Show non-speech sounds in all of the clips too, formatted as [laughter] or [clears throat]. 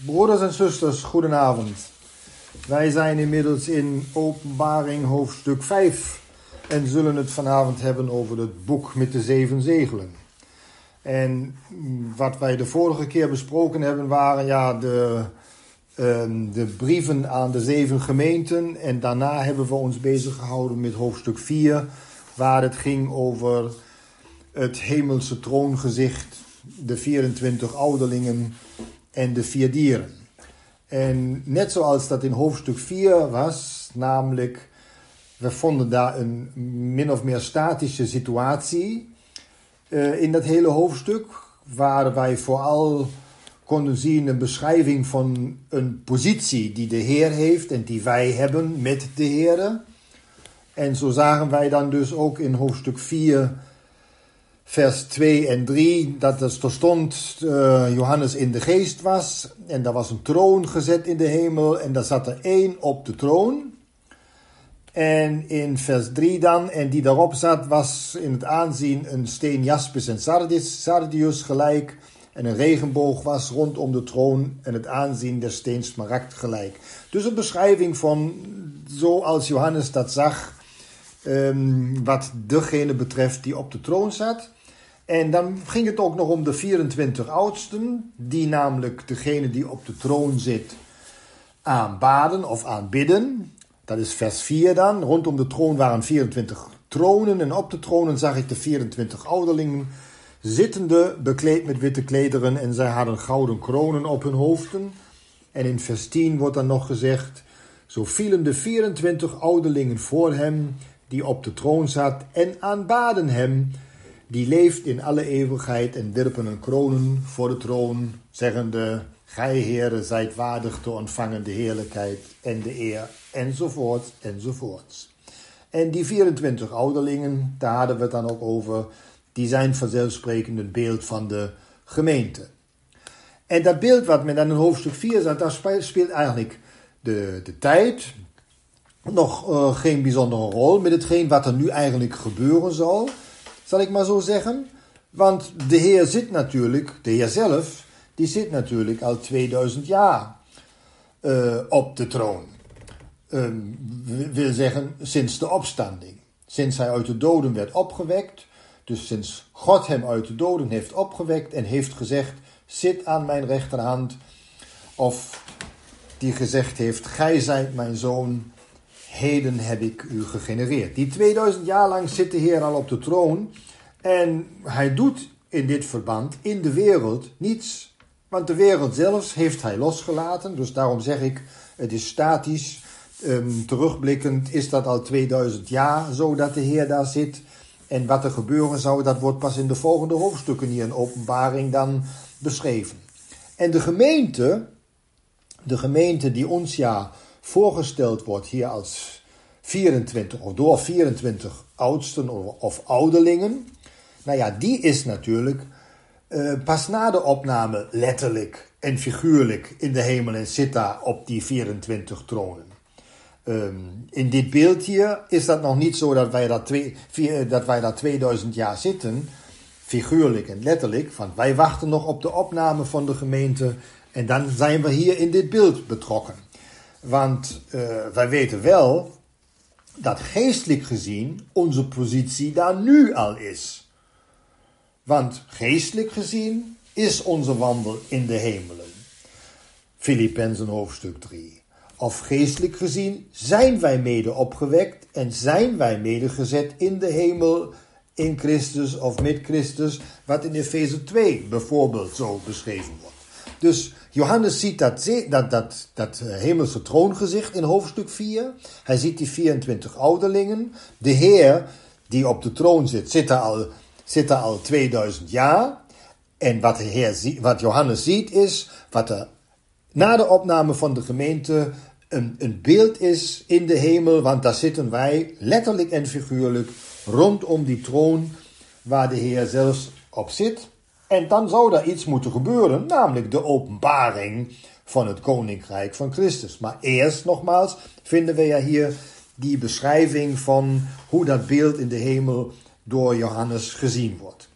Broeders en zusters, goedenavond. Wij zijn inmiddels in Openbaring hoofdstuk 5 en zullen het vanavond hebben over het boek met de zeven zegelen. En wat wij de vorige keer besproken hebben waren ja, de, ehm, de brieven aan de zeven gemeenten. En daarna hebben we ons bezig gehouden met hoofdstuk 4, waar het ging over het hemelse troongezicht, de 24 ouderlingen en de vier dieren. En net zoals dat in hoofdstuk 4 was, namelijk, we vonden daar een min of meer statische situatie uh, in dat hele hoofdstuk, waar wij vooral konden zien een beschrijving van een positie die de Heer heeft en die wij hebben met de Heer. En zo zagen wij dan dus ook in hoofdstuk 4 vers 2 en 3, dat er stond uh, Johannes in de geest was. En daar was een troon gezet in de hemel en daar zat er één op de troon. En in vers 3 dan, en die daarop zat, was in het aanzien een steen jaspis en sardis, sardius gelijk. En een regenboog was rondom de troon en het aanzien der steen smaragd gelijk. Dus een beschrijving van zoals Johannes dat zag, um, wat degene betreft die op de troon zat. En dan ging het ook nog om de 24 oudsten, die namelijk degene die op de troon zit aanbaden of aanbidden. Dat is vers 4 dan. Rondom de troon waren 24 tronen en op de tronen zag ik de 24 ouderlingen zittende, bekleed met witte klederen en zij hadden gouden kronen op hun hoofden. En in vers 10 wordt dan nog gezegd, zo vielen de 24 ouderlingen voor hem die op de troon zat en aanbaden hem die leeft in alle eeuwigheid en werpen een kronen voor de troon, zeggende, Gij, Heere, zijt waardig te ontvangen de heerlijkheid en de eer, enzovoort, enzovoorts. En die 24 ouderlingen, daar hadden we het dan ook over, die zijn vanzelfsprekend een beeld van de gemeente. En dat beeld wat men dan in hoofdstuk 4 zat, daar speelt eigenlijk de, de tijd nog uh, geen bijzondere rol met hetgeen wat er nu eigenlijk gebeuren zal zal ik maar zo zeggen. Want de Heer zit natuurlijk, de Heer zelf, die zit natuurlijk al 2000 jaar uh, op de troon. Uh, wil zeggen, sinds de opstanding. Sinds hij uit de doden werd opgewekt. Dus sinds God hem uit de doden heeft opgewekt en heeft gezegd: Zit aan mijn rechterhand. Of die gezegd heeft: Gij zijt mijn zoon, heden heb ik u gegenereerd. Die 2000 jaar lang zit de Heer al op de troon. En hij doet in dit verband in de wereld niets. Want de wereld zelfs heeft hij losgelaten. Dus daarom zeg ik, het is statisch. Um, terugblikkend is dat al 2000 jaar zo dat de Heer daar zit. En wat er gebeuren zou, dat wordt pas in de volgende hoofdstukken hier in openbaring dan beschreven. En de gemeente, de gemeente die ons ja voorgesteld wordt hier als 24 of door 24 oudsten of ouderlingen. Nou ja, die is natuurlijk uh, pas na de opname letterlijk en figuurlijk in de hemel en zit daar op die 24 tronen. Um, in dit beeld hier is dat nog niet zo dat wij daar, twee, vier, dat wij daar 2000 jaar zitten, figuurlijk en letterlijk, want wij wachten nog op de opname van de gemeente en dan zijn we hier in dit beeld betrokken. Want uh, wij weten wel dat geestelijk gezien onze positie daar nu al is. Want geestelijk gezien is onze wandel in de hemelen. Filippenzen hoofdstuk 3. Of geestelijk gezien zijn wij mede opgewekt en zijn wij mede gezet in de hemel in Christus of met Christus, wat in Efeze 2 bijvoorbeeld zo beschreven wordt. Dus Johannes ziet dat, dat, dat, dat eh, hemelse troongezicht in hoofdstuk 4. Hij ziet die 24 ouderlingen. De Heer die op de troon zit, zit er al, zit er al 2000 jaar. En wat, de Heer, wat Johannes ziet is wat er na de opname van de gemeente een, een beeld is in de hemel. Want daar zitten wij letterlijk en figuurlijk rondom die troon waar de Heer zelfs op zit. En dan zou daar iets moeten gebeuren, namelijk de openbaring van het koninkrijk van Christus. Maar eerst nogmaals vinden we ja hier die beschrijving van hoe dat beeld in de hemel door Johannes gezien wordt.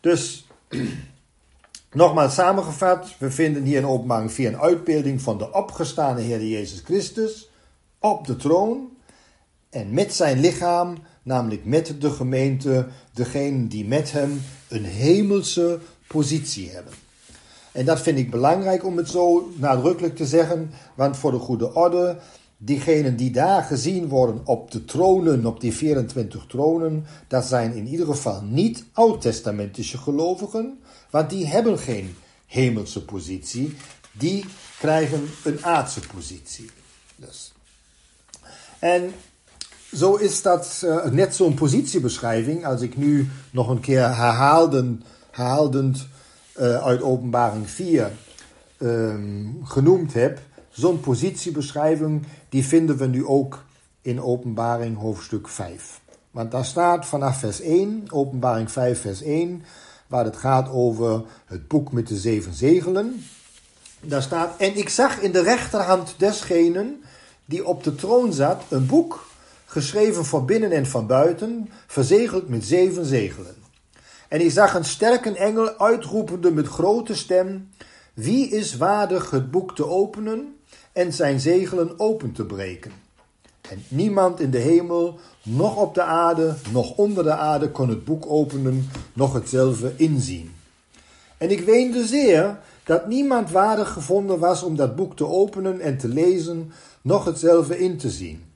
Dus [clears throat] Nogmaals samengevat, we vinden hier in openbaring 4 een uitbeelding van de opgestane Heer Jezus Christus op de troon en met zijn lichaam, namelijk met de gemeente, degenen die met hem een hemelse positie hebben. En dat vind ik belangrijk om het zo nadrukkelijk te zeggen, want voor de goede orde, diegenen die daar gezien worden op de tronen, op die 24 tronen, dat zijn in ieder geval niet oud-testamentische gelovigen, want die hebben geen hemelse positie, die krijgen een aardse positie. Dus. En zo is dat uh, net zo'n positiebeschrijving, als ik nu nog een keer herhaalden, herhaaldend uh, uit Openbaring 4 um, ehm, genoemd heb. Zo'n positiebeschrijving, die vinden we nu ook in Openbaring hoofdstuk 5. Want daar staat vanaf vers 1, Openbaring 5 vers 1, waar het gaat over het boek met de zeven zegelen. Daar staat, en ik zag in de rechterhand desgenen die op de troon zat een boek geschreven van binnen en van buiten, verzegeld met zeven zegelen. En ik zag een sterke engel uitroepende met grote stem: Wie is waardig het boek te openen en zijn zegelen open te breken? En niemand in de hemel, noch op de aarde, noch onder de aarde kon het boek openen, noch hetzelfde inzien. En ik weende zeer dat niemand waardig gevonden was om dat boek te openen en te lezen, noch hetzelfde in te zien.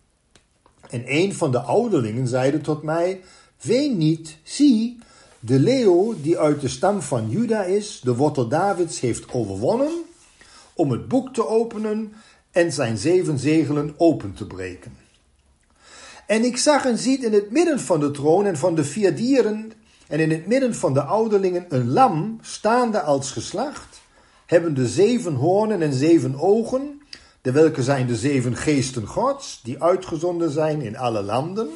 En een van de ouderlingen zeide tot mij: Ween niet, zie, de leeuw die uit de stam van Juda is, de wortel Davids, heeft overwonnen om het boek te openen en zijn zeven zegelen open te breken. En ik zag en ziet in het midden van de troon en van de vier dieren en in het midden van de ouderlingen een lam staande als geslacht, hebben de zeven hoornen en zeven ogen, de welke zijn de zeven geesten gods, die uitgezonden zijn in alle landen.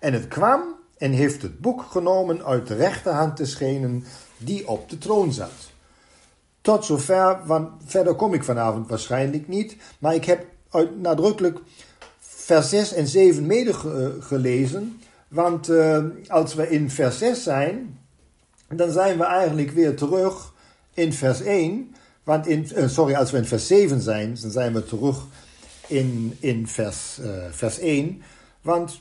En het kwam en heeft het boek genomen uit de rechterhand des schenen die op de troon zat. Tot zover, want verder kom ik vanavond waarschijnlijk niet, maar ik heb nadrukkelijk vers 6 en 7 medegelezen, want uh, als we in vers 6 zijn, dan zijn we eigenlijk weer terug in vers 1, want in, uh, sorry, als we in vers 7 zijn, dan zijn we terug in, in vers, uh, vers 1, want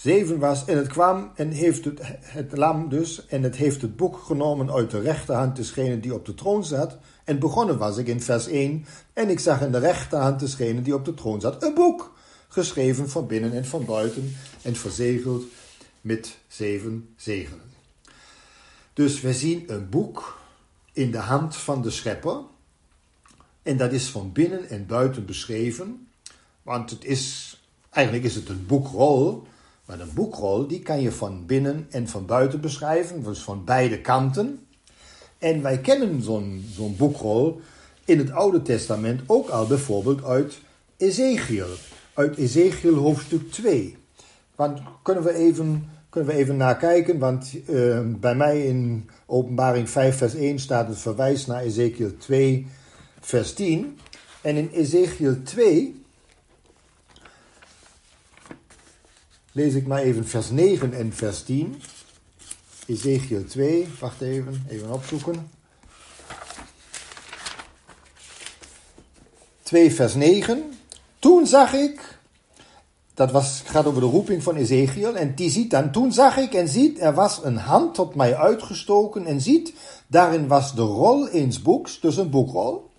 Zeven was en het kwam en heeft het, het lam dus en het heeft het boek genomen uit de rechterhand desgene die op de troon zat. En begonnen was ik in vers 1 en ik zag in de rechterhand desgene die op de troon zat een boek, geschreven van binnen en van buiten en verzegeld met zeven zegelen. Dus we zien een boek in de hand van de schepper en dat is van binnen en buiten beschreven, want het is, eigenlijk is het een boekrol maar een boekrol die kan je van binnen en van buiten beschrijven, dus van beide kanten. En wij kennen zo'n zo'n boekrol in het Oude Testament ook al bijvoorbeeld uit Ezekiel, uit Ezekiel hoofdstuk 2. Want kunnen we even, kunnen we even nakijken, want uh, bij mij in Openbaring 5 vers 1 staat het verwijs naar Ezekiel 2 vers 10. En in Ezekiel 2 lees ik maar even vers 9 en vers 10. Ezekiel 2, wacht even, even opzoeken. 2 vers 9. Toen zag ik, dat was, gaat over de roeping van Ezekiel, en die ziet dan, toen zag ik en ziet, er was een hand tot mij uitgestoken en ziet, daarin was de rol eens boeks, dus een boekrol.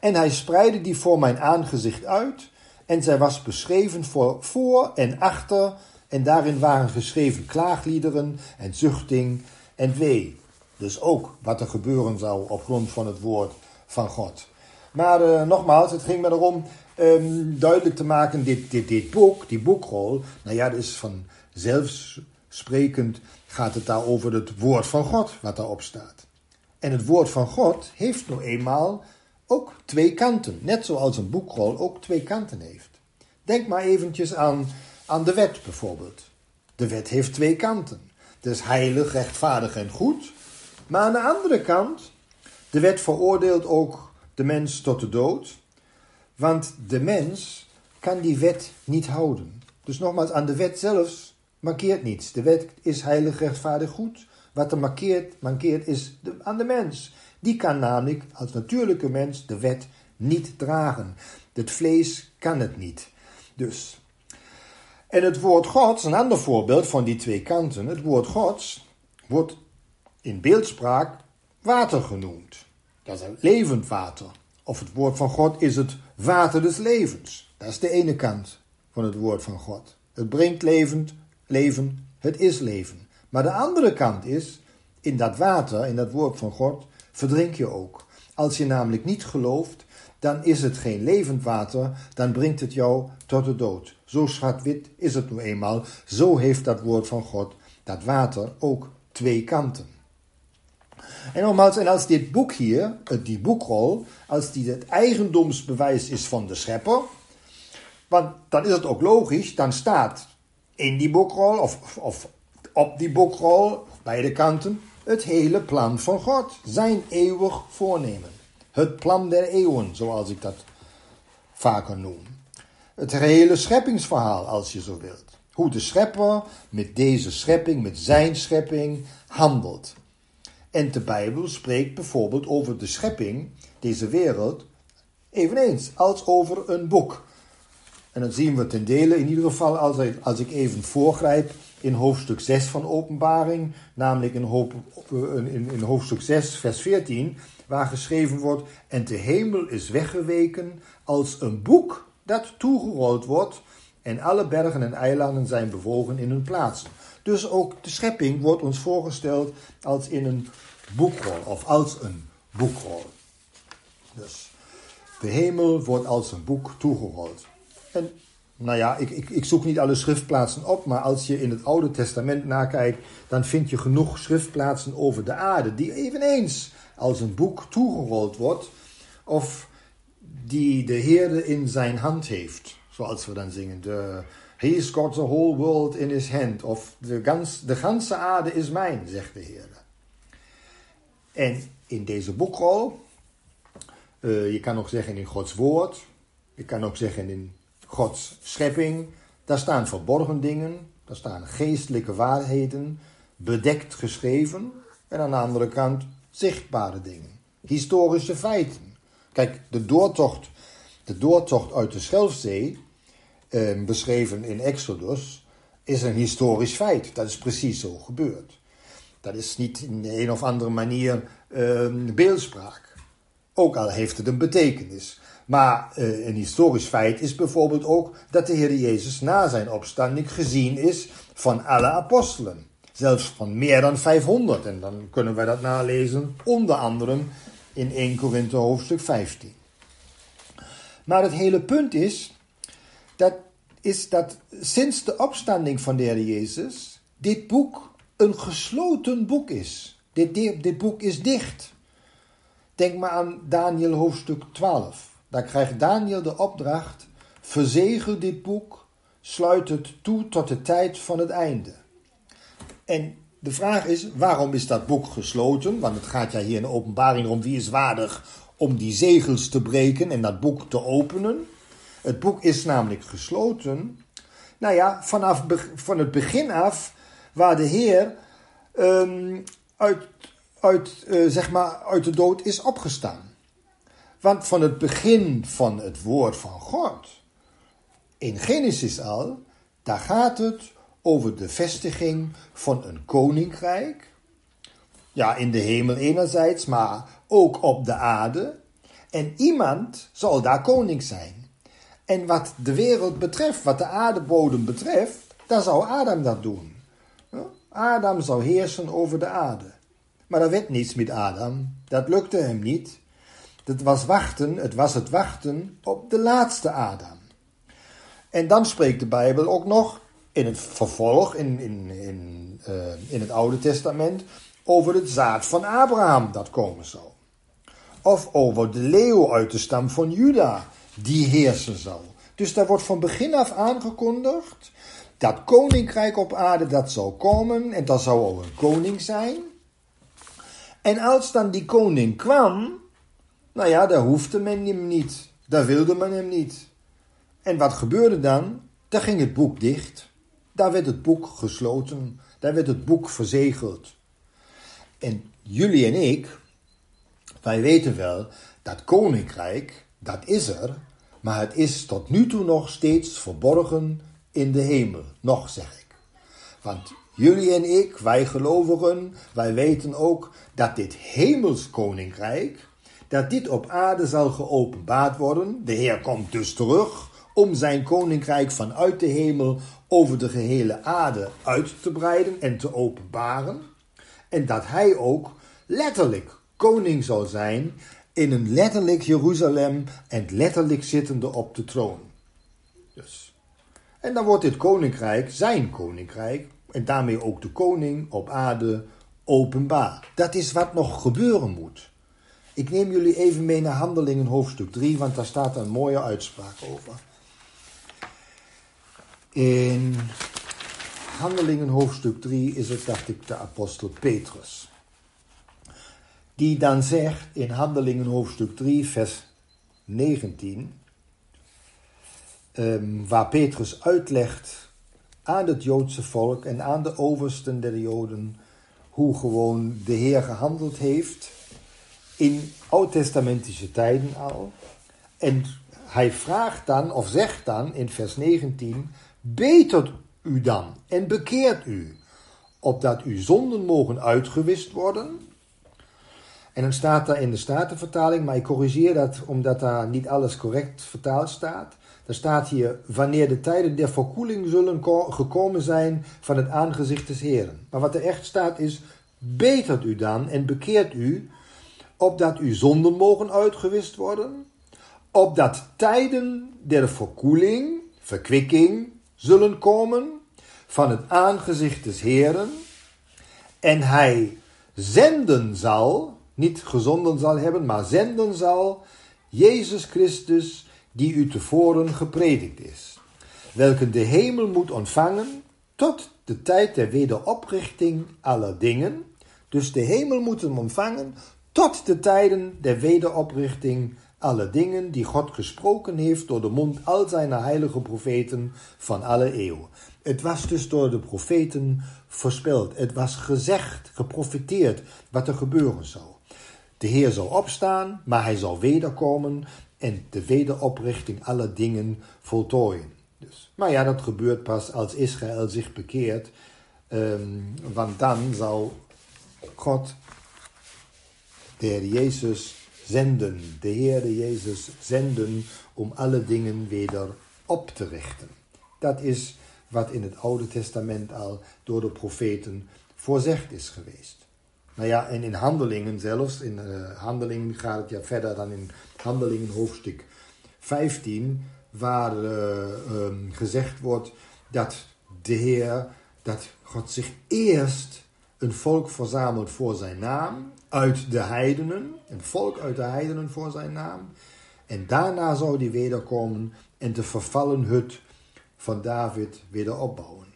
En hij spreidde die voor mijn aangezicht uit, en zij was beschreven voor, voor en achter en daarin waren geschreven klaagliederen en zuchting en wee. Dus ook wat er gebeuren zou op grond van het woord van God. Maar uh, nogmaals, het ging me erom um, duidelijk te maken, dit, dit, dit boek, die boekrol, nou ja, dat is van zelfsprekend gaat het daar over het woord van God wat daarop staat. En het woord van God heeft nou eenmaal ook twee kanten, net zoals een boekrol ook twee kanten heeft. Denk maar eventjes aan aan de wet bijvoorbeeld. De wet heeft twee kanten. Het is heilig, rechtvaardig en goed. Maar aan de andere kant, de wet veroordeelt ook de mens tot de dood. Want de mens kan die wet niet houden. Dus nogmaals, aan de wet zelfs markeert niets. De wet is heilig, rechtvaardig, goed. Wat er markeert, markeert is aan de mens. Die kan namelijk als natuurlijke mens de wet niet dragen. Het vlees kan het niet. Dus. En het woord Gods, een ander voorbeeld van die twee kanten. Het woord Gods wordt in beeldspraak water genoemd. Dat is levend water. Of het woord van God is het water des levens. Dat is de ene kant van het woord van God. Het brengt levend leven, het is leven. Maar de andere kant is, in dat water, in dat woord van God, verdrink je ook. Als je namelijk niet gelooft, dan is het geen levend water, dan brengt het jou tot de dood. Zo zwart-wit is het nu eenmaal. Zo heeft dat woord van God, dat water, ook twee kanten. En nogmaals, en als dit boek hier, die boekrol, als die het eigendomsbewijs is van de schepper, want dan is het ook logisch, dan staat in die boekrol of, of op die boekrol, beide kanten, het hele plan van God, zijn eeuwig voornemen. Het plan der eeuwen, zoals ik dat vaker noem. Het hele scheppingsverhaal, als je zo wilt. Hoe de schepper met deze schepping, met zijn schepping, handelt. En de Bijbel spreekt bijvoorbeeld over de schepping, deze wereld, eveneens als over een boek. En dan zien we ten dele, in ieder geval als ik, als ik even voorgrijp, in hoofdstuk 6 van Openbaring, namelijk in, in hoofdstuk 6, vers 14, waar geschreven wordt: En de hemel is weggeweken als een boek dat toegerold wordt, en alle bergen en eilanden zijn bewogen in hun plaatsen. Dus ook de schepping wordt ons voorgesteld als in een boekrol, of als een boekrol. Dus de hemel wordt als een boek toegerold. En nou ja, ik, ik, ik, zoek niet alle schriftplaatsen op, maar als je in het Oude Testament nakijkt, dan vind je genoeg schriftplaatsen over de aarde, die eveneens als een boek toegerold wordt, of die de Heer in zijn hand heeft, zoals we dan zingen. De, He's got the whole world in his hand, of de, gans, de ganse aarde is mijn, zegt de Heer. En in deze boekrol, uh, je kan ook zeggen in Gods woord, je kan ook zeggen in Gods schepping. Daar staan verborgen dingen, daar staan geestelijke waarheden, bedekt geschreven. En aan de andere kant zichtbare dingen, historische feiten. Kijk, de doortocht, de doortocht uit de Schelfzee, eh, beschreven in Exodus, is een historisch feit. Dat is precies zo gebeurd. Dat is niet in de een of andere manier eh, beeldspraak. Ook al heeft het een betekenis. Maar uh, een historisch feit is bijvoorbeeld ook dat de Heer Jezus na zijn opstanding gezien is van alle apostelen. Zelfs van meer dan 500. En dan kunnen wij dat nalezen, onder andere in 1 Korinthe hoofdstuk 15. Maar het hele punt is dat, is dat sinds de opstanding van de Heer Jezus dit boek een gesloten boek is. Dit, dit, boek is dicht. Denk maar aan Daniel hoofdstuk 12. Daar krijgt Daniel de opdracht: verzegel dit boek, sluit het toe tot de tijd van het einde. En de vraag is: waarom is dat boek gesloten? Want het gaat ja hier in de openbaring om wie is waardig om die zegels te breken en dat boek te openen. Het boek is namelijk gesloten. Nou ja, vanaf van het begin af, waar de Heer um, uit, uit, uh, zeg maar uit de dood is opgestaan. Want van het begin van het woord van God, in Genesis al, daar gaat het over de vestiging van een koninkrijk. Ja, in de hemel enerzijds, maar ook op de aarde. En iemand zal daar koning zijn. En wat de wereld betreft, wat de aardebodem betreft, dan zou Adam dat doen. Adam zou heersen over de aarde. Maar er werd niets met Adam. Dat lukte hem niet. Het was wachten, het was het wachten op de laatste Adam. En dan spreekt de Bijbel ook nog in het vervolg, in, in, in, uh, in het Oude Testament, over het zaad van Abraham dat komen zal. Of over de leeuw uit de stam van Juda, die heersen zal. Dus daar wordt van begin af aangekondigd dat koninkrijk op aarde dat zal komen en dat zou al een koning zijn. En als dan die koning kwam, nou ja, daar hoefde men hem niet. Daar wilde men hem niet. En wat gebeurde dan? Daar ging het boek dicht. Daar werd het boek gesloten. Daar werd het boek verzegeld. En jullie en ik Wij weten wel dat koninkrijk, dat is er, maar het is tot nu toe nog steeds verborgen in de hemel. Nog zeg ik. Want jullie en ik, wij gelovigen, wij weten ook dat dit hemels koninkrijk, dat dit op aarde zal geopenbaard worden. De Heer komt dus terug om zijn koninkrijk vanuit de hemel over de gehele aarde uit te breiden en te openbaren. En dat hij ook letterlijk koning zal zijn in een letterlijk Jeruzalem en letterlijk zittende op de troon. Dus. En dan wordt dit koninkrijk, zijn koninkrijk, en daarmee ook de koning op aarde openbaar. Dat is wat nog gebeuren moet. Ik neem jullie even mee naar Handelingen hoofdstuk 3, want daar staat een mooie uitspraak over. In Handelingen hoofdstuk 3 is het, dacht ik, de apostel Petrus. Die dan zegt in Handelingen hoofdstuk 3, vers 19, um, waar Petrus uitlegt aan het Joodse volk en aan de oversten der Joden hoe gewoon de Heer gehandeld heeft in oud-testamentische tijden al. En hij vraagt dan, of zegt dan in vers 19, betert u dan en bekeert u, opdat uw zonden mogen uitgewist worden. En dan staat daar in de Statenvertaling, maar ik corrigeer dat omdat daar niet alles correct vertaald staat. Er staat hier, wanneer de tijden der verkoeling zullen gekomen zijn van het aangezicht des Heren. Maar wat er echt staat is, betert u dan en bekeert u, opdat uw zonden mogen uitgewist worden, opdat tijden der verkoeling, verkwikking, zullen komen van het aangezicht des Heren, en hij zenden zal, niet gezonden zal hebben, maar zenden zal, Jezus Christus, die u tevoren gepredikt is, welke de hemel moet ontvangen tot de tijd der wederoprichting aller dingen. Dus de hemel moet hem ontvangen tot de tijden der wederoprichting alle dingen die God gesproken heeft door de mond al zijn heilige profeten van alle eeuwen. Het was dus door de profeten voorspeld. Het was gezegd, geprofiteerd wat er gebeuren zou. De Heer zal opstaan, maar hij zal wederkomen en de wederoprichting alle dingen voltooien. Dus, maar ja, dat gebeurt pas als Israël zich bekeert, um, want dan zal God, de Heer Jezus, zenden, de Heere Jezus zenden om alle dingen weder op te richten. Dat is wat in het Oude Testament al door de profeten voorzegd is geweest. Nou ja, en in handelingen zelfs, in uh, handelingen gaat het ja verder dan in handelingen hoofdstuk 15, waar uh, um, gezegd wordt dat de Heer, dat God zich eerst een volk verzamelt voor zijn naam uit de heidenen, een volk uit de heidenen voor zijn naam. En daarna zou die wederkomen en de vervallen hut van David weer opbouwen.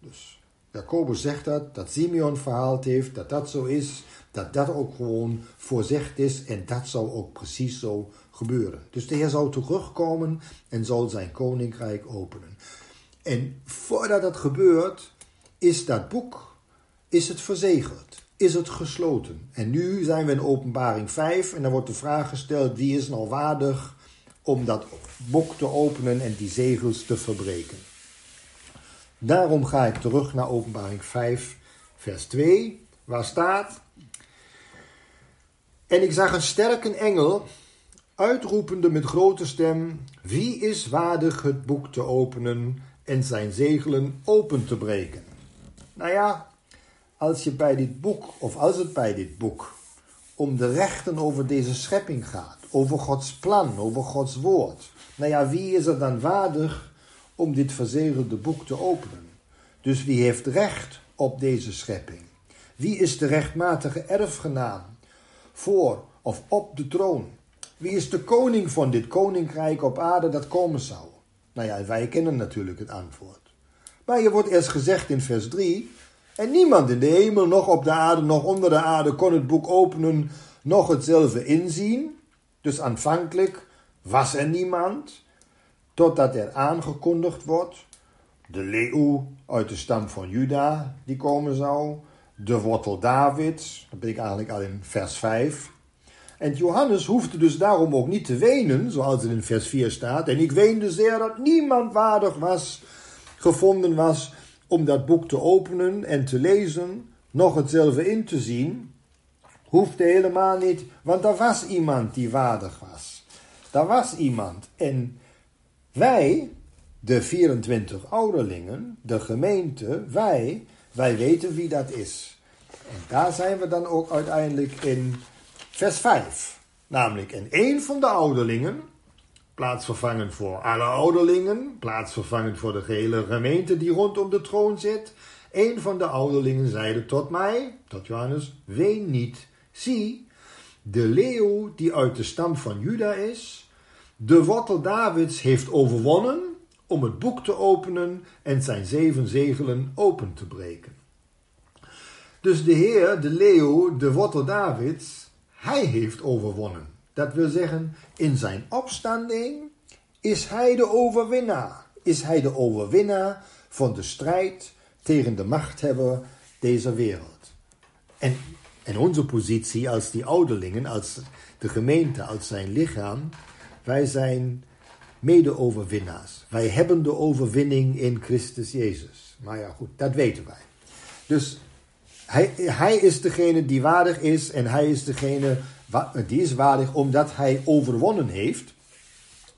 Dus Jacobus zegt dat, dat Simeon verhaald heeft, dat dat zo is, dat dat ook gewoon voorzegd is en dat zal ook precies zo gebeuren. Dus de Heer zal terugkomen en zal zijn koninkrijk openen. En voordat dat gebeurt, is dat boek is het verzegeld is het gesloten. En nu zijn we in openbaring 5 en dan wordt de vraag gesteld wie is nou waardig om dat boek te openen en die zegels te verbreken. Daarom ga ik terug naar openbaring 5 vers 2 waar staat En ik zag een sterke engel uitroepende met grote stem wie is waardig het boek te openen en zijn zegelen open te breken. Nou ja, als je bij dit boek, of als het bij dit boek, om de rechten over deze schepping gaat, over Gods plan, over Gods woord. Nou ja, wie is er dan waardig om dit verzegelde boek te openen? Dus wie heeft recht op deze schepping? Wie is de rechtmatige erfgenaam voor of op de troon? Wie is de koning van dit koninkrijk op aarde dat komen zou? Nou ja, wij kennen natuurlijk het antwoord. Maar je wordt eerst gezegd in vers 3 en niemand in de hemel, nog op de aarde, nog onder de aarde kon het boek openen, nog hetzelfde inzien. Dus aanvankelijk was er niemand, totdat er aangekondigd wordt. De leeuw uit de stam van Juda die komen zou. De wortel Davids, dat ben ik eigenlijk al in vers 5. En Johannes hoefde dus daarom ook niet te wenen, zoals het in vers 4 staat. En ik weende zeer dat niemand waardig was, gevonden was, om dat boek te openen en te lezen, nog hetzelfde in te zien. Hoefde helemaal niet, want er was iemand die waardig was. Daar was iemand. En wij, de 24 ouderlingen, de gemeente, wij, wij weten wie dat is. En daar zijn we dan ook uiteindelijk in vers 5. Namelijk, en één van de ouderlingen, plaatsvervangend voor alle ouderlingen, plaatsvervangend voor de gehele gemeente die rondom de troon zit, een van de ouderlingen zeide tot mij, tot Johannes, ween niet. Zie, de leeuw die uit de stam van Juda is, de wortel Davids heeft overwonnen om het boek te openen en zijn zeven zegelen open te breken. Dus de Heer, de leeuw, de wortel Davids, hij heeft overwonnen. Dat wil zeggen, in zijn opstanding is hij de overwinnaar. Is hij de overwinnaar van de strijd tegen de machthebber deze wereld. En, en onze positie als die ouderlingen, als de gemeente, als zijn lichaam, wij zijn mede-overwinnaars. Wij hebben de overwinning in Christus Jezus. Maar ja, goed, dat weten wij. Dus hij, hij is degene die waardig is en hij is degene die is waardig omdat hij overwonnen heeft.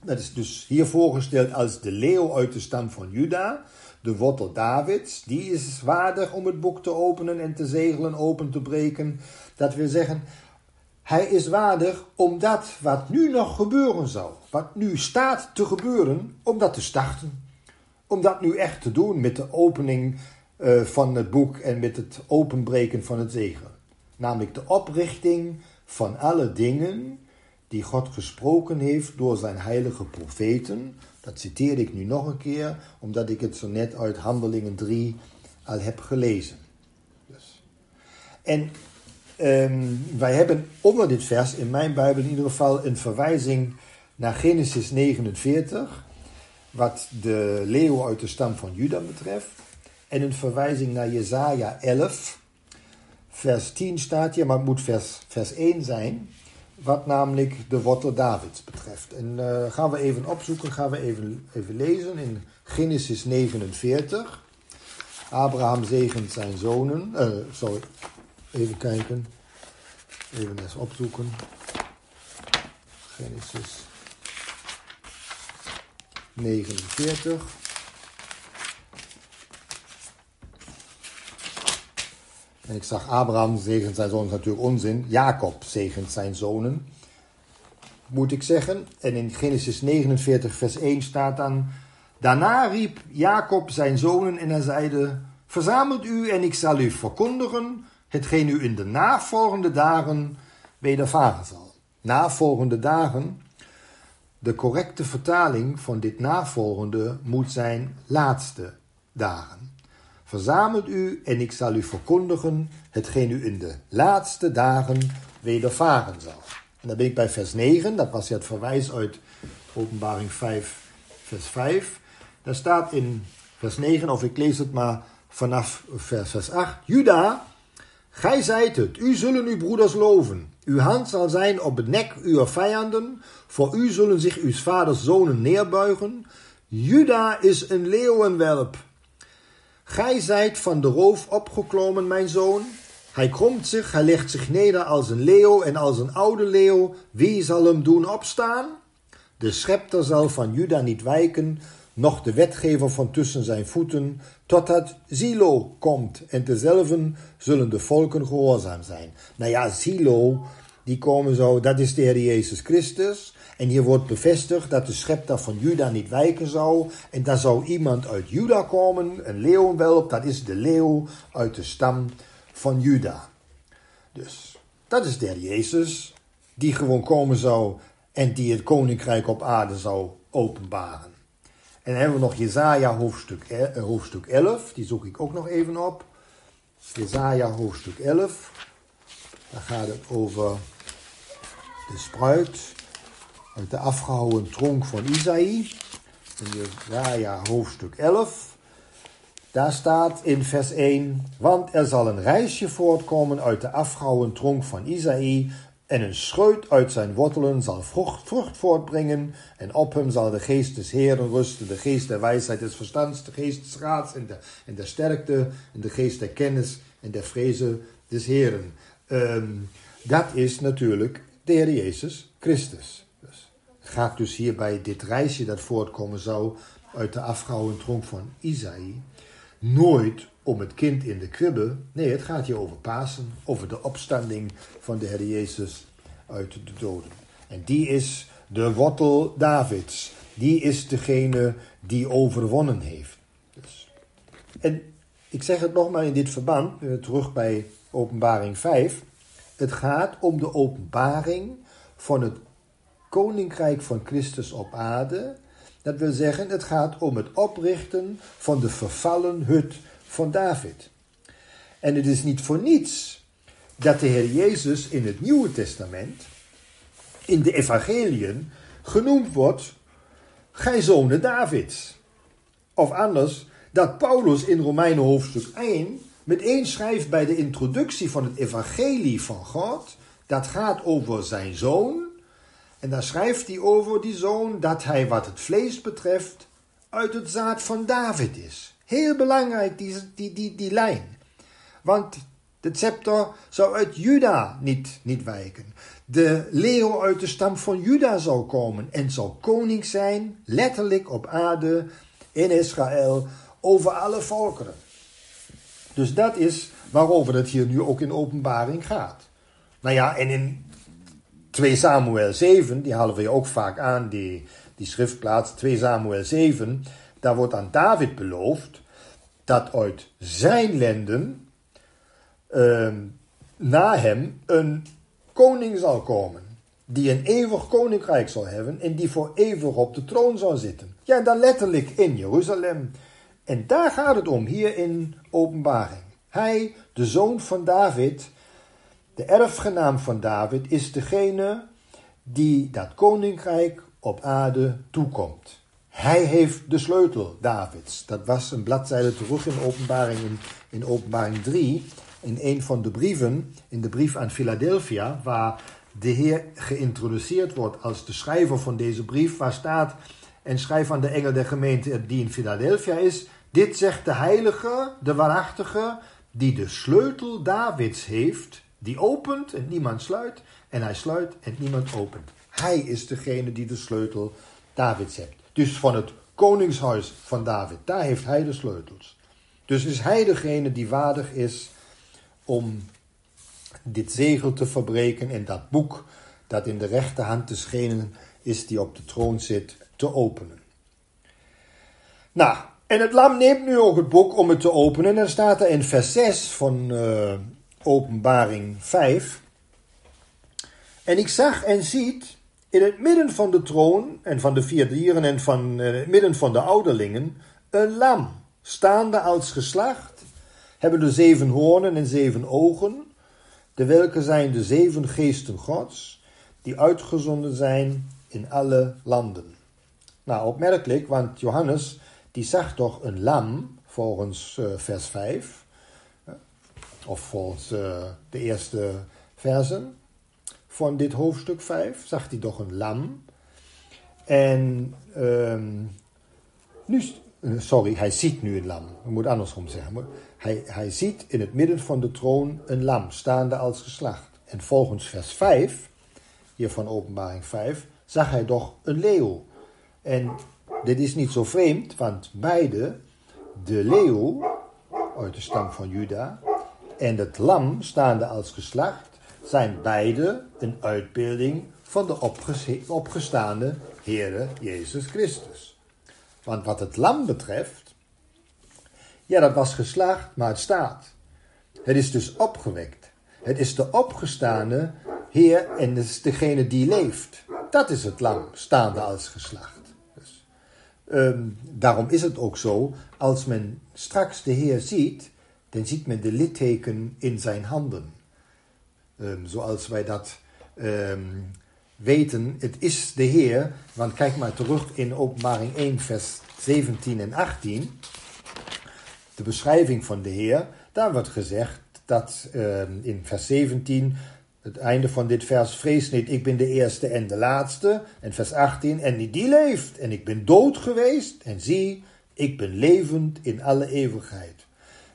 Dat is dus hier voorgesteld als de leeuw uit de stam van Juda, de wortel Davids. Die is waardig om het boek te openen en te zegelen open te breken. Dat wil zeggen, hij is waardig omdat wat nu nog gebeuren zal, wat nu staat te gebeuren, om dat te starten. Om dat nu echt te doen met de opening uh, van het boek en met het openbreken van het zegel. Namelijk de oprichting van alle dingen die God gesproken heeft door zijn heilige profeten. Dat citeer ik nu nog een keer, omdat ik het zo net uit Handelingen 3 al heb gelezen. Dus. En um, wij hebben onder dit vers in mijn Bijbel in ieder geval een verwijzing naar Genesis 49, wat de leeuw uit de stam van Juda betreft. En een verwijzing naar Jesaja 11, vers 10 staat hier, maar het moet vers, vers 1 zijn. Wat namelijk de wortel Davids betreft. En uh, gaan we even opzoeken, gaan we even, even lezen in Genesis 49. Abraham zegent zijn zonen. Uh, sorry, even kijken. Even eens opzoeken. Genesis 49. En ik zag Abraham zegent zijn zonen, natuurlijk onzin. Jacob zegent zijn zonen, moet ik zeggen. En in Genesis 49, vers 1 staat dan: Daarna riep Jacob zijn zonen en hij zeide: Verzamelt u en ik zal u verkondigen hetgeen u in de navolgende dagen wedervaren zal. Navolgende dagen, de correcte vertaling van dit navolgende moet zijn laatste dagen. Verzamelt u en ik zal u verkondigen hetgeen u in de laatste dagen wedervaren zal. En dan ben ik bij vers 9, dat was ja het verwijs uit openbaring 5, vers 5. Daar staat in vers 9, of ik lees het maar vanaf vers, vers 8. Juda, gij zijt het, u zullen uw broeders loven. Uw hand zal zijn op het nek uw vijanden. Voor u zullen zich uw vaders zonen neerbuigen. Juda is een leeuwenwelp Gij zijt van de roof opgeklommen, mijn zoon. Hij kromt zich, hij legt zich neder als een leeuw en als een oude leeuw. Wie zal hem doen opstaan? De schepter zal van Juda niet wijken, noch de wetgever van tussen zijn voeten, totdat Zilo komt en dezelfde zullen de volken gehoorzaam zijn. Nou ja, Zilo, die komen zo, dat is de Heer Jezus Christus. En hier wordt bevestigd dat de schepter van Juda niet wijken zou. En daar zou iemand uit Juda komen, een leeuwenwelp, dat is de leeuw uit de stam van Juda. Dus dat is de Heer Jezus, die gewoon komen zou en die het koninkrijk op aarde zou openbaren. En dan hebben we nog Jezaja hoofdstuk, eh, hoofdstuk 11, die zoek ik ook nog even op. Jezaja hoofdstuk 11, daar gaat het over de spruit uit de afgehouden tronk van Isaïe, in Jesaja hoofdstuk 11. Daar staat in vers 1, want er zal een reisje voortkomen uit de afgehouden tronk van Isaïe, En een scheut uit zijn wortelen zal vrucht, vrucht voortbrengen. En op hem zal de geest des Heeren rusten. De geest der wijsheid des verstands. De geest des raads en de, en de sterkte. En de geest der kennis en der vrezen des Heeren. Um, dat is natuurlijk de Heer Jezus Christus. Dus het gaat dus hier bij dit reisje dat voortkomen zou uit de afgehouden tronk van Isaïe. Nooit om het kind in de kribbe. Nee, het gaat hier over Pasen, over de opstanding van de Heer Jezus uit de doden. En die is de wortel Davids. Die is degene die overwonnen heeft. Dus. En ik zeg het nog maar in dit verband, terug bij openbaring 5. Het gaat om de openbaring van het koninkrijk van Christus op aarde. Dat wil zeggen, het gaat om het oprichten van de vervallen hut van David. En het is niet voor niets dat de Heer Jezus in het Nieuwe Testament, in de evangeliën, genoemd wordt, gij zonen Davids. Of anders, dat Paulus in Romeinen hoofdstuk 1 meteen schrijft bij de introductie van het evangelie van God, dat gaat over zijn zoon. En daar schrijft hij over die zoon dat hij wat het vlees betreft uit het zaad van David is. Heel belangrijk, die, die, die, die lijn. Want de scepter zou uit Juda niet, niet wijken. De leeuw uit de stam van Juda zou komen en zal koning zijn, letterlijk op aarde, in Israël, over alle volkeren. Dus dat is waarover het hier nu ook in openbaring gaat. Nou ja, en in 2 Samuel 7, die halen we ook vaak aan, die, die schriftplaats 2 Samuel 7, daar wordt aan David beloofd dat uit zijn lenden uh, na hem een koning zal komen. Die een eeuwig koninkrijk zal hebben en die voor eeuwig op de troon zal zitten. Ja, dan letterlijk in Jeruzalem. En daar gaat het om, hier in openbaring. Hij, de zoon van David, de erfgenaam van David, is degene die dat koninkrijk op aarde toekomt. Hij heeft de sleutel, Davids. Dat was een bladzijde terug in openbaring, in, in openbaring 3. In een van de brieven, in de brief aan Philadelphia, waar de Heer geïntroduceerd wordt als de schrijver van deze brief, waar staat, en schrijf aan de engel der gemeente die in Philadelphia is, dit zegt de heilige, de waarachtige, die de sleutel Davids heeft, die opent en niemand sluit, en hij sluit en niemand opent. Hij is degene die de sleutel Davids heeft. Dus van het koningshuis van David, daar heeft hij de sleutels. Dus is hij degene die waardig is om dit zegel te verbreken en dat boek dat in de rechterhand te schenen is die op de troon zit, te openen. Nou, en het lam neemt nu ook het boek om het te openen. En dan staat er in vers 6 van uh, Openbaring 5. En ik zag en ziet in het midden van de troon en van de vier dieren en van uh, het midden van de ouderlingen een lam, staande als geslacht, hebben de zeven hoornen en zeven ogen, de welke zijn de zeven geesten gods, die uitgezonden zijn in alle landen. Nou, opmerkelijk, want Johannes die zag toch een lam, volgens uh, vers 5, of volgens de eerste versen van dit hoofdstuk 5, zag hij toch een lam. En um, nu, eh, sorry, hij ziet nu een lam. Ik moet andersom zeggen. Hij, hij ziet in het midden van de troon een lam, staande als geslacht. En volgens vers 5, hier van openbaring 5, zag hij toch een leeuw. En dit is niet zo vreemd, want beide, de leeuw uit de stam van Juda en het lam staande als geslacht, zijn beide een uitbeelding van de opgestaande Heere Jezus Christus. Want wat het lam betreft, ja, dat was geslacht, maar het staat. Het is dus opgewekt. Het is de opgestaande Heer en het is degene die leeft. Dat is het lam, staande als geslacht. Um, daarom is het ook zo, als men straks de Heer ziet, dan ziet men de litteken in zijn handen. Um, zoals wij dat um, weten, het is de Heer, want kijk maar terug in Openbaring 1, vers 17 en 18. De beschrijving van de Heer, daar wordt gezegd dat in vers 17 het einde van dit vers, vrees niet, ik ben de eerste en de laatste. En vers 18, en die, die leeft, en ik ben dood geweest, en zie, ik ben levend in alle eeuwigheid.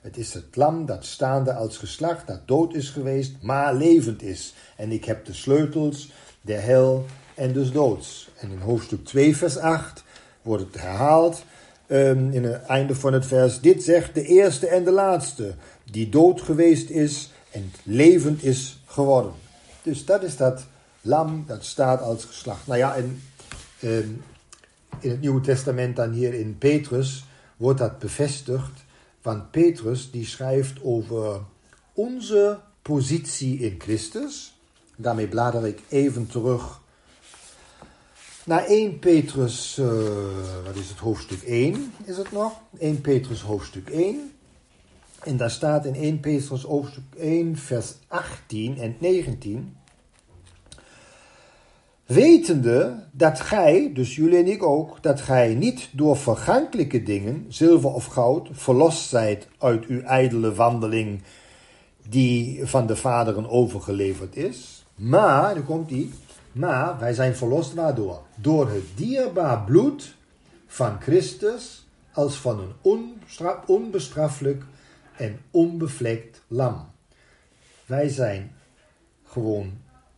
Het is het lam dat staande als geslacht, dat dood is geweest, maar levend is. En ik heb de sleutels der hel en des doods. En in hoofdstuk 2, vers 8 wordt het herhaald. Um, in het einde van het vers. Dit zegt de eerste en de laatste, die dood geweest is en levend is geworden. Dus dat is dat lam dat staat als geslacht. Nou ja, en um, in het Nieuwe Testament dan hier in Petrus wordt dat bevestigd. Want Petrus die schrijft over onze positie in Christus. Daarmee blader ik even terug naar 1 Petrus, uh, wat is het, hoofdstuk 1 is het nog? 1 Petrus hoofdstuk 1. En daar staat in 1 Petrus hoofdstuk 1 vers 18 en 19. Wetende dat gij, dus jullie en ik ook, dat gij niet door vergankelijke dingen, zilver of goud, verlost zijt uit uw ijdele wandeling die van de vaderen overgeleverd is. Maar, nu komt die, maar wij zijn verlost waardoor? Door het dierbaar bloed van Christus als van een onbestraffelijk en onbevlekt lam. Wij zijn gewoon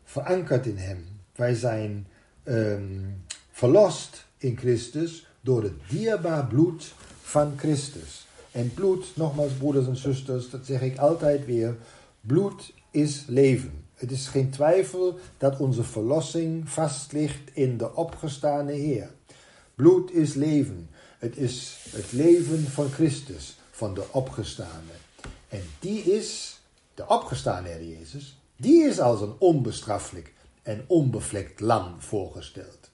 verankerd in Hem. Wij zijn um, verlost in Christus door het dierbaar bloed van Christus. En bloed, nogmaals broeders en zusters, dat zeg ik altijd weer, bloed is leven. Het is geen twijfel dat onze verlossing vast ligt in de opgestane Heer. Bloed is leven. Het is het leven van Christus, van de opgestane. En die is, de opgestane Heer Jezus, die is als een onbestraffelijk en onbevlekt lam voorgesteld.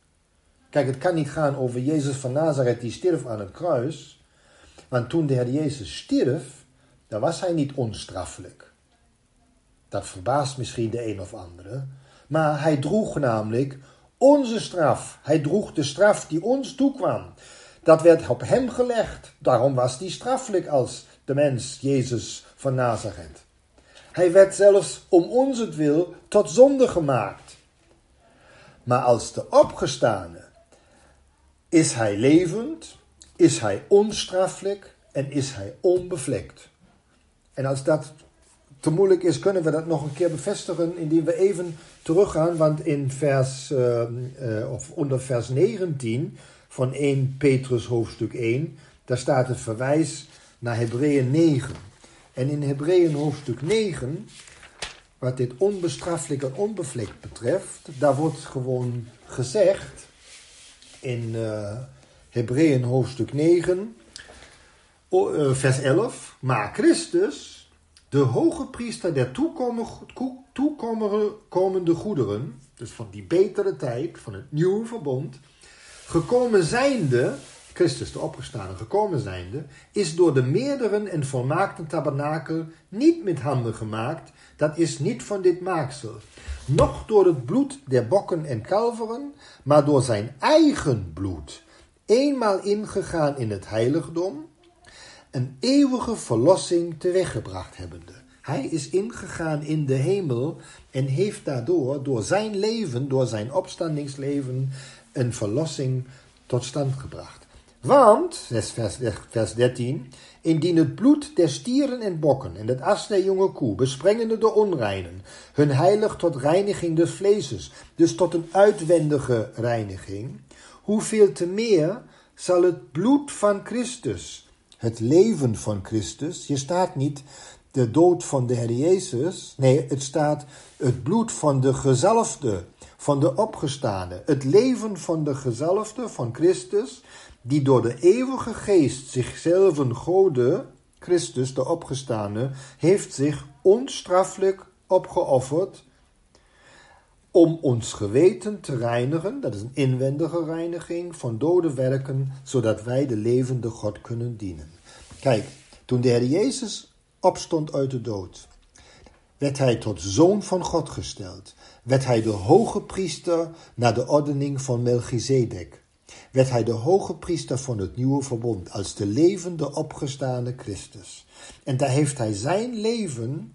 Kijk, het kan niet gaan over Jezus van Nazareth die stierf aan het kruis. Want toen de Heer Jezus stierf, dan was hij niet onstraffelijk. Dat verbaast misschien de een of andere. Maar hij droeg namelijk onze straf. Hij droeg de straf die ons toekwam. Dat werd op hem gelegd. Daarom was hij strafelijk als de mens Jezus van Nazareth. Hij werd zelfs om ons wil tot zonde gemaakt. Maar als de opgestane is hij levend, is hij onstraffelijk en is hij onbevlekt. En als dat te moeilijk is, kunnen we dat nog een keer bevestigen indien we even teruggaan. Want in vers, uh, uh, of onder vers 19 van 1 Petrus hoofdstuk 1, daar staat het verwijs naar Hebreeën 9. En in Hebreeën hoofdstuk 9, wat dit onbestraffelijk en onbevlekt betreft, daar wordt gewoon gezegd in uh, Hebreeën hoofdstuk 9, vers 11, maar Christus de hoge priester der toekomende goederen, dus van die betere tijd, van het nieuwe verbond, gekomen zijnde, Christus de opgestane gekomen zijnde, is door de meerdere en volmaakte tabernakel niet met handen gemaakt, dat is niet van dit maaksel, noch door het bloed der bokken en kalveren, maar door zijn eigen bloed, eenmaal ingegaan in het heiligdom, een eeuwige verlossing teweeggebracht hebbende. Hij is ingegaan in de hemel en heeft daardoor, door zijn leven, door zijn opstandingsleven, een verlossing tot stand gebracht. Want, vers, vers 13, indien het bloed der stieren en bokken en het as der jonge koe, besprengende de onreinen, hun heilig tot reiniging des vleeses, dus tot een uitwendige reiniging, hoeveel te meer zal het bloed van Christus, het leven van Christus. Je staat niet de dood van de Heer Jezus. Nee, het staat het bloed van de gezalfde, van de opgestane. Het leven van de gezalfde, van Christus, die door de eeuwige geest zichzelf gode, Christus, de opgestane, heeft zich onstraffelijk opgeofferd om ons geweten te reinigen, dat is een inwendige reiniging van dode werken, zodat wij de levende God kunnen dienen. Kijk, toen de Heer Jezus opstond uit de dood, werd hij tot zoon van God gesteld, werd hij de hoge priester naar de ordening van Melchizedek, werd hij de hoge priester van het nieuwe verbond als de levende opgestane Christus. En daar heeft hij zijn leven,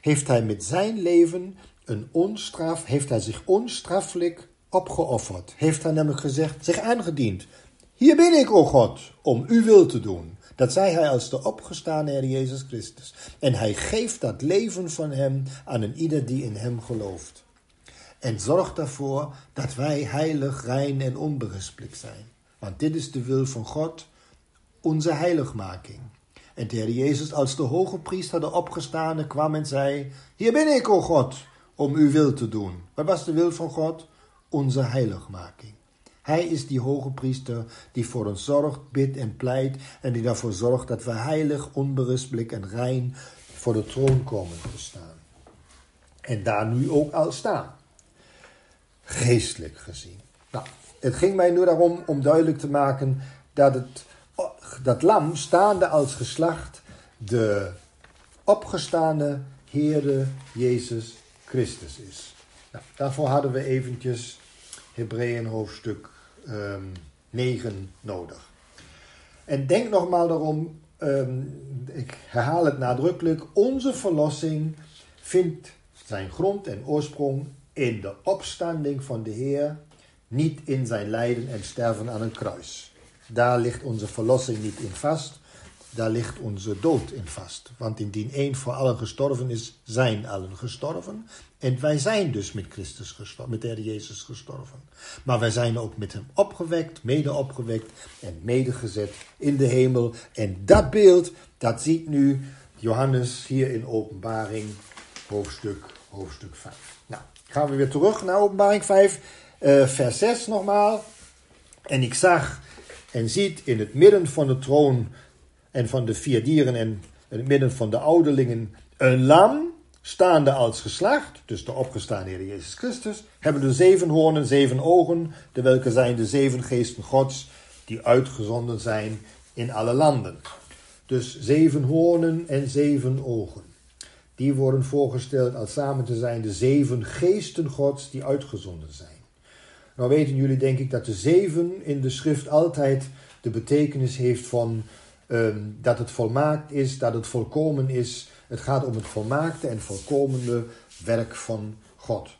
heeft hij met zijn leven een onstraf, heeft hij zich onstraffelijk opgeofferd. Heeft hij namelijk gezegd, zich aangediend. Hier ben ik, o God, om uw wil te doen. Dat zei hij als de opgestane Heer Jezus Christus. En hij geeft dat leven van hem aan een ieder die in hem gelooft. En zorgt ervoor dat wij heilig, rein en onberispelijk zijn. Want dit is de wil van God, onze heiligmaking. En de Heer Jezus als de hoge priester, de opgestane, kwam en zei, Hier ben ik, o God, om uw wil te doen. Wat was de wil van God? Onze heiligmaking. Hij is die hoge priester die voor ons zorgt, bidt en pleit en die ervoor zorgt dat we heilig, onberispelijk en rein voor de troon komen te staan. En daar nu ook al staan. Geestelijk gezien. Nou, het ging mij nu daarom om duidelijk te maken dat het, dat lam staande als geslacht de opgestaande Heere Jezus Christus is. Nou, daarvoor hadden we eventjes Hebreeën hoofdstuk um, ehm, 9 nodig. En denk nogmaals daarom, um, ik herhaal het nadrukkelijk, onze verlossing vindt zijn grond en oorsprong in de opstanding van de Heer, niet in zijn lijden en sterven aan een kruis. Daar ligt onze verlossing niet in vast, daar ligt onze dood in vast. Want indien één voor allen gestorven is, zijn allen gestorven. En wij zijn dus met Christus gestorven, met de Heer Jezus gestorven. Maar wij zijn ook met hem opgewekt, mede opgewekt en medegezet in de hemel. En dat beeld, dat ziet nu Johannes hier in openbaring, hoofdstuk, hoofdstuk 5. Nou, gaan we weer terug naar openbaring 5, uh, vers 6 nogmaal. En ik zag en ziet in het midden van de troon en van de vier dieren en in het midden van de ouderlingen een lam staande als geslacht, dus de opgestaan Heer Jezus Christus, hebben de zeven hoornen, zeven ogen, de welke zijn de zeven geesten Gods, die uitgezonden zijn in alle landen. Dus zeven hoornen en zeven ogen. Die worden voorgesteld als samen te zijn de zeven geesten Gods die uitgezonden zijn. Nou weten jullie denk ik dat de zeven in de schrift altijd de betekenis heeft van Ehm, dat het volmaakt is, dat het volkomen is. Het gaat om het volmaakte en volkomende werk van God.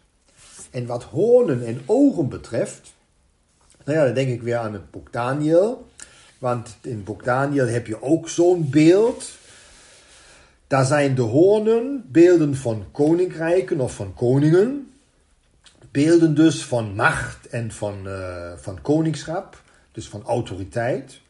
En wat hoornen en ogen betreft, nou ja, dan denk ik weer aan het boek Daniel. Want in boek Daniel heb je ook zo'n beeld. Daar zijn de hoornen beelden van koninkrijken of van koningen. Beelden dus van macht en van, uh, van koningschap, dus van autoriteit.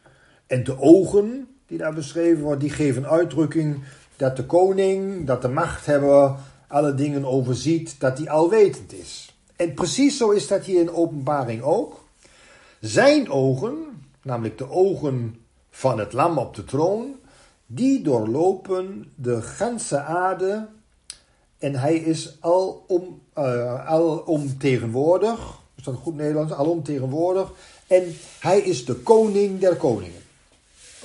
En de ogen die daar beschreven worden, die geven uitdrukking dat de koning, dat de machthebber alle dingen overziet, dat hij alwetend is. En precies zo is dat hier in openbaring ook. Zijn ogen, namelijk de ogen van het lam op de troon, die doorlopen de ganse aarde en hij is alom, uh, alomtegenwoordig. Is dat goed Nederlands? Alomtegenwoordig. En hij is de koning der koningen.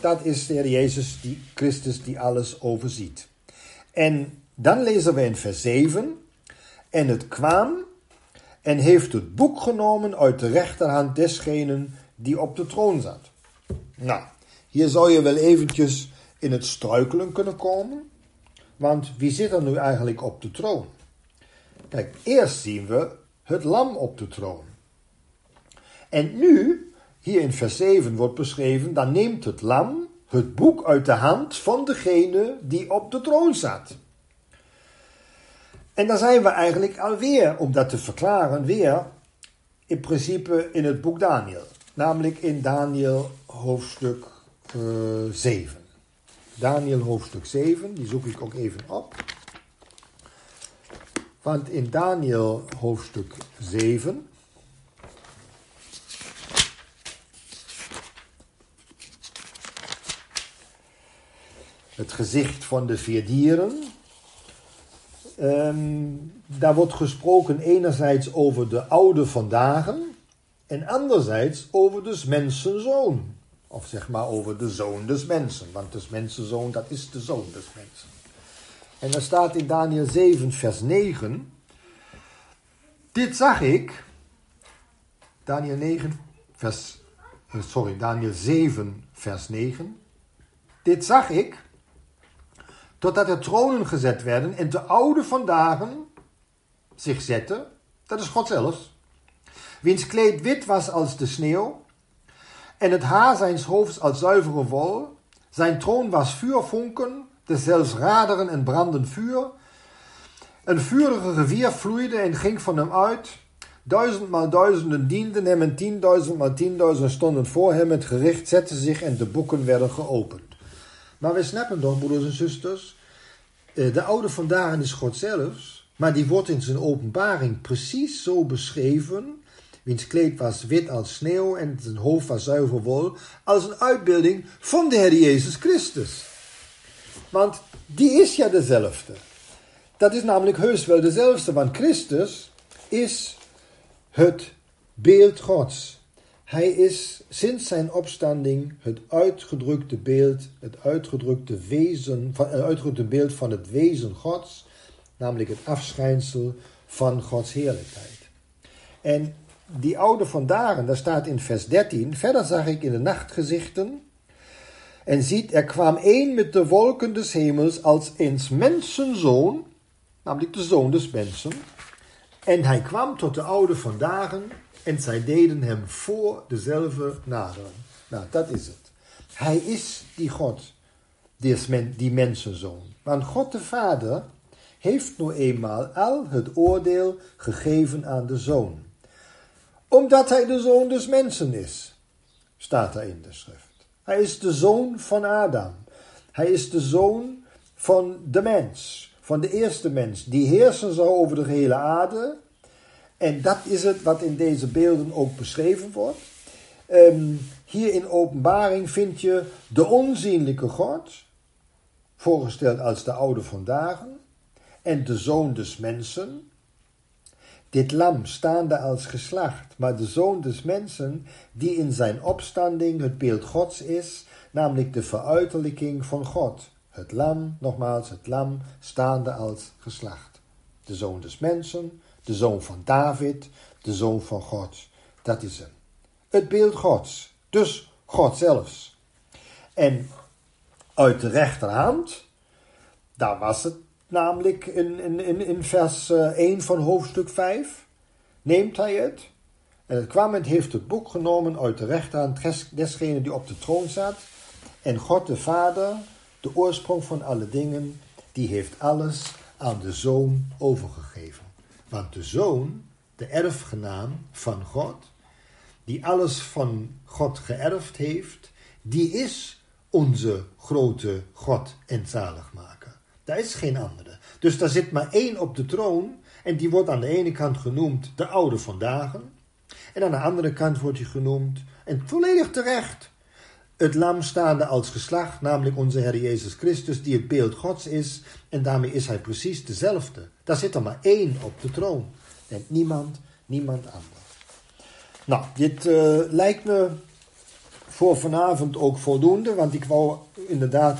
Dat is de Heer Jezus, die Christus, die alles overziet. En dan lezen we in vers 7. En het kwam en heeft het boek genomen uit de rechterhand desgenen die op de troon zat. Nou, hier zou je wel eventjes in het struikelen kunnen komen. Want wie zit er nu eigenlijk op de troon? Kijk, eerst zien we het lam op de troon. En nu hier in vers 7 wordt beschreven, dan neemt het lam het boek uit de hand van degene die op de troon staat. En dan zijn we eigenlijk alweer, om dat te verklaren, weer in principe in het boek Daniel. Namelijk in Daniel hoofdstuk uh, eh, 7. Daniel hoofdstuk 7, die zoek ik ook even op. Want in Daniel hoofdstuk 7 het gezicht van de vier dieren. Um, daar wordt gesproken enerzijds over de oude vandaag en anderzijds over de mensenzoon. Of zeg maar over de zoon des mensen, want de mensenzoon dat is de zoon des mensen. En dan staat in Daniel 7 vers 9, dit zag ik, Daniel 9 vers, eh, sorry, Daniel 7 vers 9, dit zag ik totdat er tronen gezet werden en de oude vandaag zich zette, dat is God zelf, wiens kleed wit was als de sneeuw, en het haar zijns hoofds als zuivere wol, zijn troon was vuurvonken, de zelfs raderen en brandend vuur. Een vurige rivier vloeide en ging van hem uit. Duizendmaal duizenden dienden hem en tienduizendmaal tienduizenden stonden voor hem. Het gericht zette zich en de boeken werden geopend. Maar we snappen toch, broeders en zusters, eh, de oude vandaag is God zelfs, maar die wordt in zijn openbaring precies zo beschreven, wiens kleed was wit als sneeuw en zijn hoofd was zuiver wol, als een uitbeelding van de Heer Jezus Christus. Want die is ja dezelfde. Dat is namelijk heus wel dezelfde, want Christus is het beeld Gods. Hij is sinds zijn opstanding het uitgedrukte beeld, het uitgedrukte wezen, het uitgedrukte beeld van het wezen Gods, namelijk het afschijnsel van Gods heerlijkheid. En die oude vandaren, daar staat in vers 13, verder zag ik in de nachtgezichten, en ziet, er kwam één met de wolken des hemels als eens mensenzoon, namelijk de zoon des mensen, en hij kwam tot de oude vandaren en zij deden hem voor dezelfde naderen. Nou, dat is het. Hij is die God, die, die mensenzoon. Want God de Vader heeft nu eenmaal al het oordeel gegeven aan de zoon. Omdat hij de zoon des mensen is, staat er in de schrift. Hij is de zoon van Adam. Hij is de zoon van de mens, van de eerste mens, die heersen zou over de gehele aarde en dat is het wat in deze beelden ook beschreven wordt. Ehm, hier in openbaring vind je de onzienlijke God, voorgesteld als de oude vandaag, en de zoon des mensen. Dit lam staande als geslacht, maar de zoon des mensen, die in zijn opstanding het beeld Gods is, namelijk de veruiterlijking van God. Het lam, nogmaals, het lam staande als geslacht. De zoon des mensen, de zoon van David, de zoon van God. Dat is hem. Het beeld Gods, dus God zelfs. En uit de rechterhand, daar was het namelijk in, in, in, in vers 1 eh, van hoofdstuk 5, neemt hij het. En het kwam en heeft het boek genomen uit de rechterhand desgene die op de troon zat. En God de Vader, de oorsprong van alle dingen, die heeft alles aan de Zoon overgegeven. Want de zoon, de erfgenaam van God, die alles van God geërfd heeft, die is onze grote God en zaligmaker. Daar is geen andere. Dus daar zit maar één op de troon en die wordt aan de ene kant genoemd de oude vandaag. En aan de andere kant wordt hij genoemd, en volledig terecht, het lam staande als geslacht, namelijk onze Heer Jezus Christus, die het beeld Gods is. En daarmee is hij precies dezelfde. Daar zit er maar één op de troon. En niemand, niemand anders. Nou, dit uh, lijkt me voor vanavond ook voldoende, want ik wou inderdaad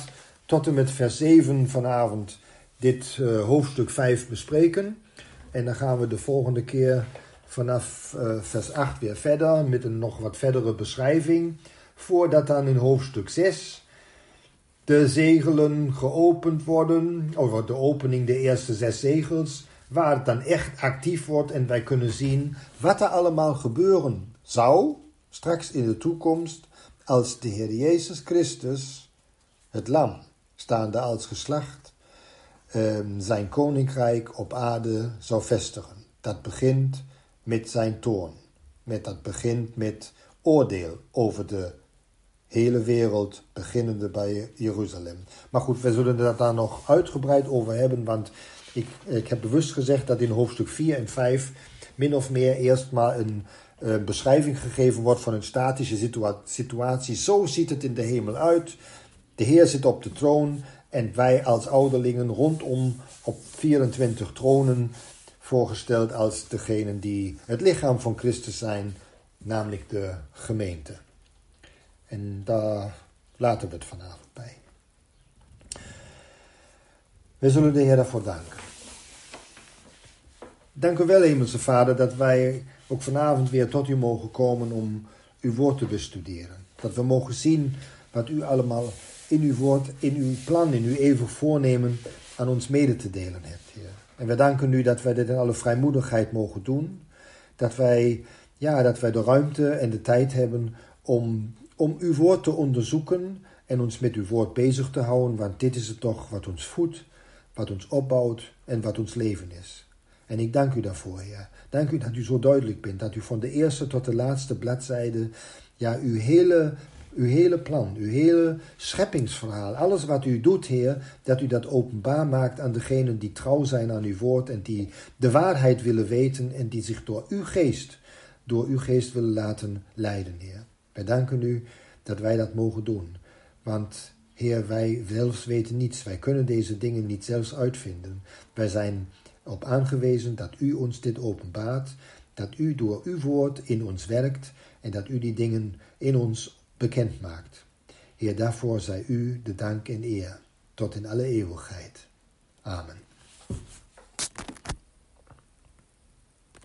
tot en met vers 7 vanavond dit uh, hoofdstuk 5 bespreken. En dan gaan we de volgende keer vanaf uh, vers 8 weer verder met een nog wat verdere beschrijving voordat dan in hoofdstuk 6 de zegelen geopend worden, of de opening de eerste zes zegels, waar het dan echt actief wordt en wij kunnen zien wat er allemaal gebeuren zou straks in de toekomst als de Heer Jezus Christus, het lam, staande als geslacht, ehm, zijn koninkrijk op aarde zou vestigen. Dat begint met zijn toorn. Met, dat begint met oordeel over de hele wereld, beginnende bij Jeruzalem. Maar goed, we zullen het daar nog uitgebreid over hebben, want ik, ik heb bewust gezegd dat in hoofdstuk 4 en 5 min of meer eerst maar een uh, beschrijving gegeven wordt van een statische situatie. Zo ziet het in de hemel uit. De Heer zit op de troon en wij als ouderlingen rondom op 24 tronen voorgesteld als degenen die het lichaam van Christus zijn, namelijk de gemeente. En daar laten we het vanavond bij. We zullen de Heer daarvoor danken. Dank u wel, Hemelse Vader, dat wij ook vanavond weer tot u mogen komen om uw woord te bestuderen. Dat we mogen zien wat u allemaal in uw woord, in uw plan, in uw eeuwig voornemen aan ons mede te delen hebt, Heer. En we danken u dat wij dit in alle vrijmoedigheid mogen doen. Dat wij, ja, dat wij de ruimte en de tijd hebben om, om uw woord te onderzoeken en ons met uw woord bezig te houden, want dit is het toch wat ons voedt, wat ons opbouwt en wat ons leven is. En ik dank u daarvoor, Heer. Dank u dat u zo duidelijk bent, dat u van de eerste tot de laatste bladzijde, ja, uw hele, uw hele plan, uw hele scheppingsverhaal, alles wat u doet, Heer, dat u dat openbaar maakt aan degenen die trouw zijn aan uw woord en die de waarheid willen weten en die zich door uw geest, door uw geest willen laten leiden, Heer. Wij danken u dat wij dat mogen doen, want Heer, wij zelfs weten niets. Wij kunnen deze dingen niet zelfs uitvinden. Wij zijn op aangewezen dat u ons dit openbaart, dat u door uw woord in ons werkt en dat u die dingen in ons bekend maakt. Heer, daarvoor zij u de dank en eer tot in alle eeuwigheid. Amen.